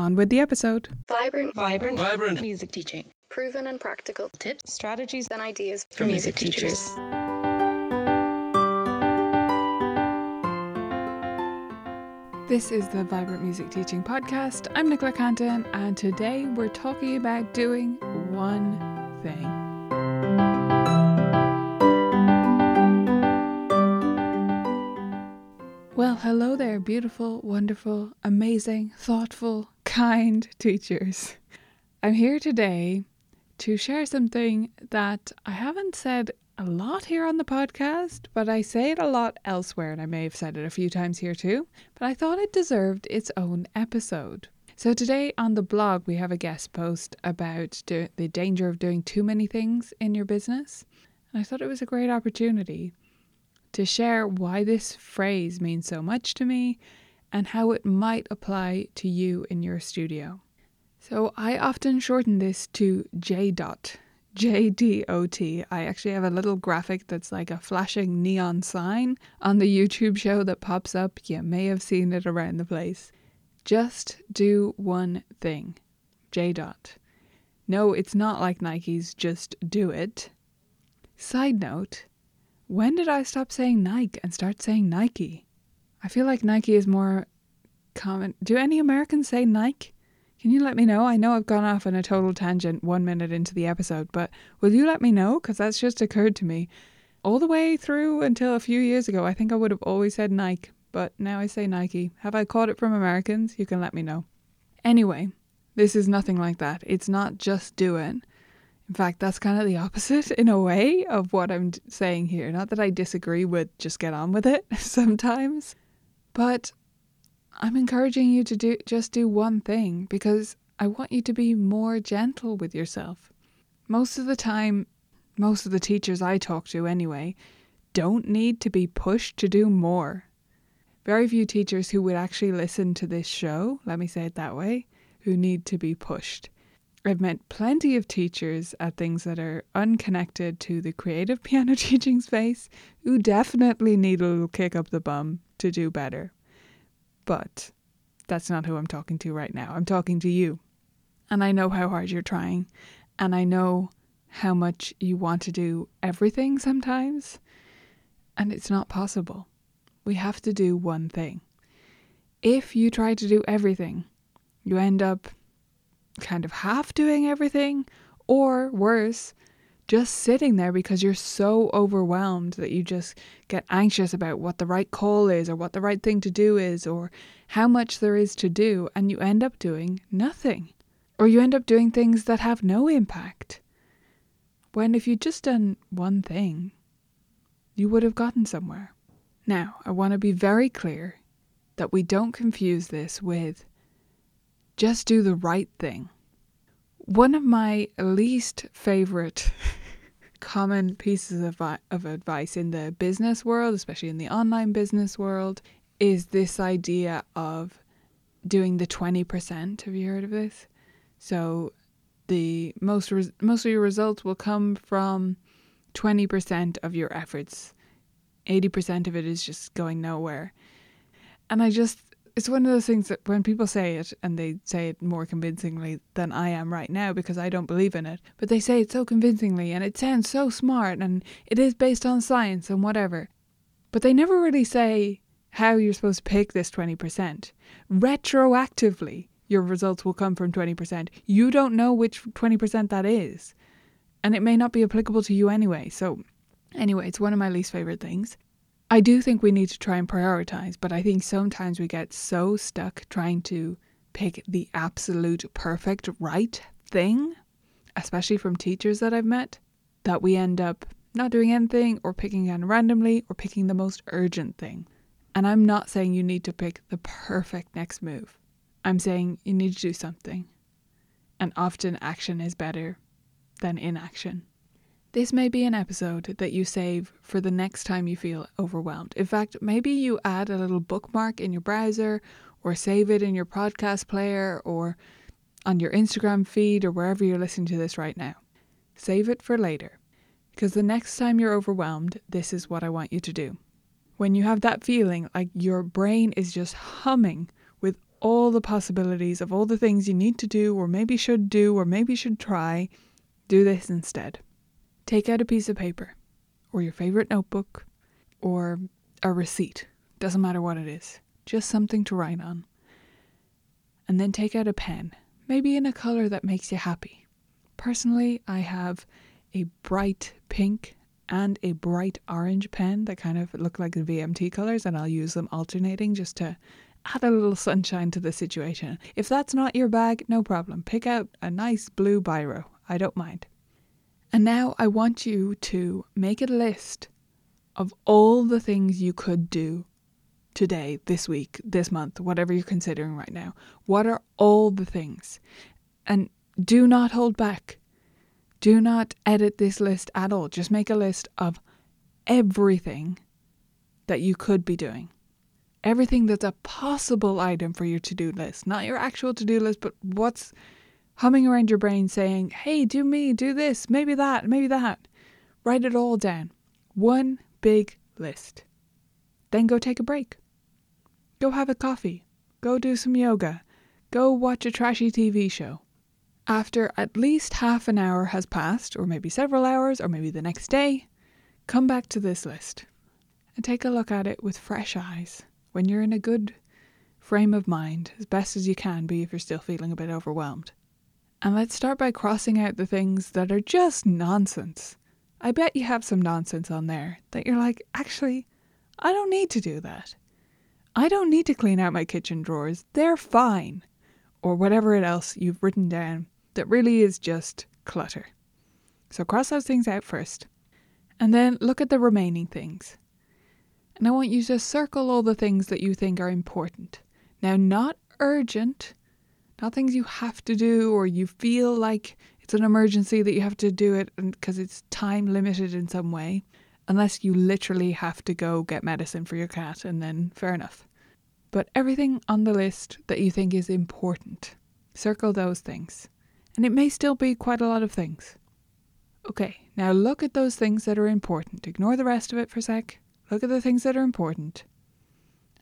On with the episode. Vibrant, Vibrant, vibrant. music teaching. Proven and practical tips Strategies and ideas for music teachers. This is the Vibrant Music Teaching Podcast. I'm Nicola Cantan, and today we're talking about doing one thing. Well, hello there, beautiful, wonderful, amazing, thoughtful, kind teachers. I'm here today to share something that I haven't said a lot here on the podcast, but I say it a lot elsewhere, and I may have said it a few times here too. But I thought it deserved its own episode. So today on the blog, we have a guest post about do- the danger of doing too many things in your business. And I thought it was a great opportunity to share why this phrase means so much to me and how it might apply to you in your studio. So I often shorten this to J dot. J D O T. I actually have a little graphic that's like a flashing neon sign on the YouTube show that pops up. You may have seen it around the place. Just do one thing. J dot. No, it's not like Nike's just do it. Side note, when did I stop saying Nike and start saying Nike? I feel like Nike is more common. Do any Americans say Nike? Can you let me know? I know I've gone off on a total tangent one minute into the episode, but will you let me know? Because that's just occurred to me. All the way through until a few years ago, I think I would have always said Nike, but now I say Nike. Have I caught it from Americans? You can let me know. Anyway, this is nothing like that. It's not just do it. In fact, that's kind of the opposite in a way of what I'm saying here. Not that I disagree with just get on with it sometimes, but I'm encouraging you to do just do one thing because I want you to be more gentle with yourself. Most of the time, most of the teachers I talk to anyway, don't need to be pushed to do more. Very few teachers who would actually listen to this show, let me say it that way, who need to be pushed. I've met plenty of teachers at things that are unconnected to the creative piano teaching space who definitely need a little kick up the bum to do better. But that's not who I'm talking to right now. I'm talking to you. And I know how hard you're trying. And I know how much you want to do everything sometimes. And it's not possible. We have to do one thing. If you try to do everything, you end up kind of half doing everything, or worse, just sitting there because you're so overwhelmed that you just get anxious about what the right call is or what the right thing to do is or how much there is to do, and you end up doing nothing. Or you end up doing things that have no impact. When if you'd just done one thing, you would have gotten somewhere. Now, I want to be very clear that we don't confuse this with just do the right thing. One of my least favorite common pieces of, of advice in the business world, especially in the online business world, is this idea of doing the 20%. Have you heard of this? So the most res- most of your results will come from 20% of your efforts. 80% of it is just going nowhere. And I just it's one of those things that when people say it and they say it more convincingly than I am right now because I don't believe in it, but they say it so convincingly and it sounds so smart and it is based on science and whatever. But they never really say how you're supposed to pick this 20%. Retroactively, your results will come from 20%. You don't know which 20% that is. And it may not be applicable to you anyway. So, anyway, it's one of my least favorite things. I do think we need to try and prioritize, but I think sometimes we get so stuck trying to pick the absolute perfect right thing, especially from teachers that I've met, that we end up not doing anything or picking again randomly or picking the most urgent thing. And I'm not saying you need to pick the perfect next move. I'm saying you need to do something. And often action is better than inaction. This may be an episode that you save for the next time you feel overwhelmed. In fact, maybe you add a little bookmark in your browser or save it in your podcast player or on your Instagram feed or wherever you're listening to this right now. Save it for later. Because the next time you're overwhelmed, this is what I want you to do. When you have that feeling like your brain is just humming with all the possibilities of all the things you need to do, or maybe should do, or maybe should try, do this instead. Take out a piece of paper, or your favorite notebook, or a receipt. Doesn't matter what it is, just something to write on. And then take out a pen, maybe in a color that makes you happy. Personally, I have a bright pink and a bright orange pen that kind of look like the VMT colors, and I'll use them alternating just to add a little sunshine to the situation. If that's not your bag, no problem. Pick out a nice blue biro. I don't mind. And now I want you to make a list of all the things you could do today, this week, this month, whatever you're considering right now. What are all the things? And do not hold back. Do not edit this list at all. Just make a list of everything that you could be doing. Everything that's a possible item for your to do list, not your actual to do list, but what's humming around your brain saying, hey, do me, do this, maybe that, maybe that. Write it all down. One big list. Then go take a break. Go have a coffee. Go do some yoga. Go watch a trashy TV show. After at least half an hour has passed, or maybe several hours, or maybe the next day, come back to this list and take a look at it with fresh eyes when you're in a good frame of mind, as best as you can be if you're still feeling a bit overwhelmed. And let's start by crossing out the things that are just nonsense. I bet you have some nonsense on there that you're like, actually, I don't need to do that. I don't need to clean out my kitchen drawers. They're fine. Or whatever else you've written down that really is just clutter. So cross those things out first. And then look at the remaining things. And I want you to circle all the things that you think are important. Now, not urgent, not things you have to do or you feel like it's an emergency that you have to do it because it's time limited in some way, unless you literally have to go get medicine for your cat, and then fair enough. But everything on the list that you think is important, circle those things. And it may still be quite a lot of things. Okay, now look at those things that are important. Ignore the rest of it for a sec. Look at the things that are important.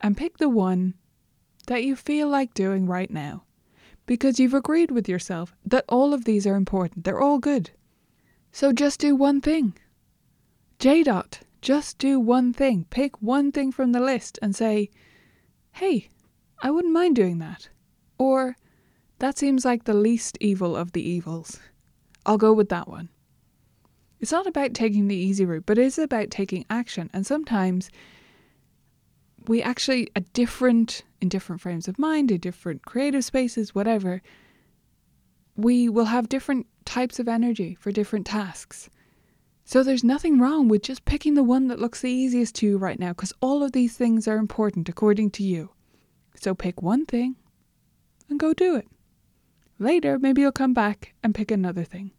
And pick the one that you feel like doing right now because you've agreed with yourself that all of these are important. They're all good. So just do one thing. J dot, just do one thing. Pick one thing from the list and say, hey, I wouldn't mind doing that. Or, that seems like the least evil of the evils. I'll go with that one. It's not about taking the easy route, but it is about taking action. And sometimes we actually, at different, in different frames of mind, in different creative spaces, whatever, we will have different types of energy for different tasks. So there's nothing wrong with just picking the one that looks the easiest to you right now, because all of these things are important according to you. So pick one thing and go do it. Later, maybe you'll come back and pick another thing.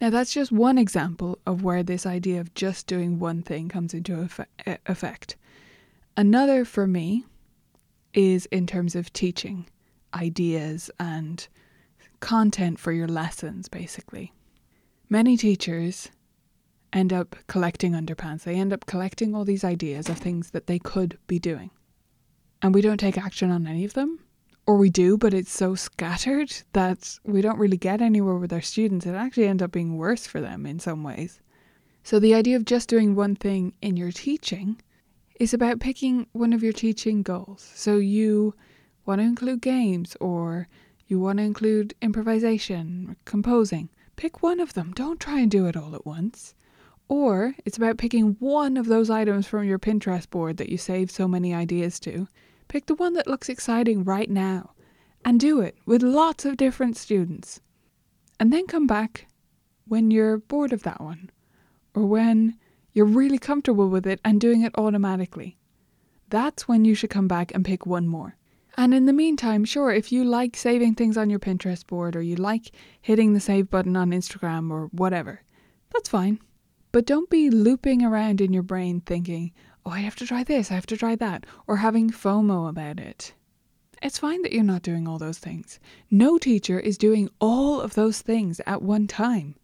Now, that's just one example of where this idea of just doing one thing comes into effect. Another for me is in terms of teaching ideas and content for your lessons, basically. Many teachers end up collecting underpants. They end up collecting all these ideas of things that they could be doing. And we don't take action on any of them. Or we do, but it's so scattered that we don't really get anywhere with our students. It actually ends up being worse for them in some ways. So, the idea of just doing one thing in your teaching is about picking one of your teaching goals. So you want to include games or you want to include improvisation, composing, pick one of them. Don't try and do it all at once. Or it's about picking one of those items from your Pinterest board that you saved so many ideas to. Pick the one that looks exciting right now and do it with lots of different students. And then come back when you're bored of that one or when you're really comfortable with it and doing it automatically. That's when you should come back and pick one more. And in the meantime, sure, if you like saving things on your Pinterest board or you like hitting the save button on Instagram or whatever, that's fine. But don't be looping around in your brain thinking, oh, I have to try this, I have to try that, or having FOMO about it. It's fine that you're not doing all those things. No teacher is doing all of those things at one time.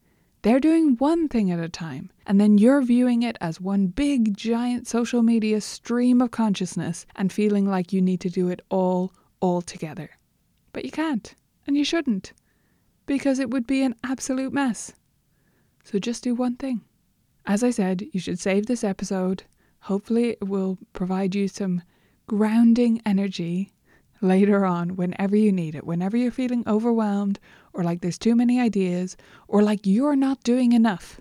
They're doing one thing at a time, and then you're viewing it as one big, giant social media stream of consciousness and feeling like you need to do it all, all together. But you can't, and you shouldn't, because it would be an absolute mess. So just do one thing. As I said, you should save this episode. Hopefully, it will provide you some grounding energy later on whenever you need it, whenever you're feeling overwhelmed or like there's too many ideas or like you're not doing enough.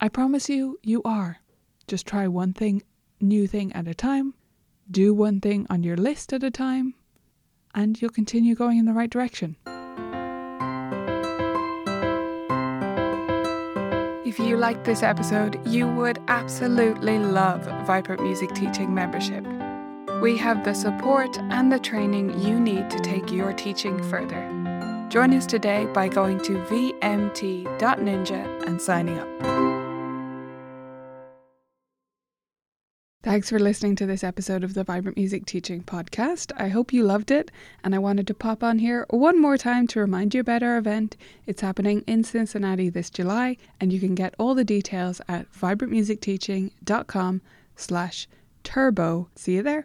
I promise you, you are. Just try one thing, new thing at a time, do one thing on your list at a time, and you'll continue going in the right direction. If you liked this episode, you would absolutely love Vibrant Music Teaching membership. We have the support and the training you need to take your teaching further. Join us today by going to vmt.ninja and signing up. Thanks for listening to this episode of the Vibrant Music Teaching Podcast. I hope you loved it, and I wanted to pop on here one more time to remind you about our event. It's happening in Cincinnati this July, and you can get all the details at vibrantmusicteaching.com slash turbo. See you there.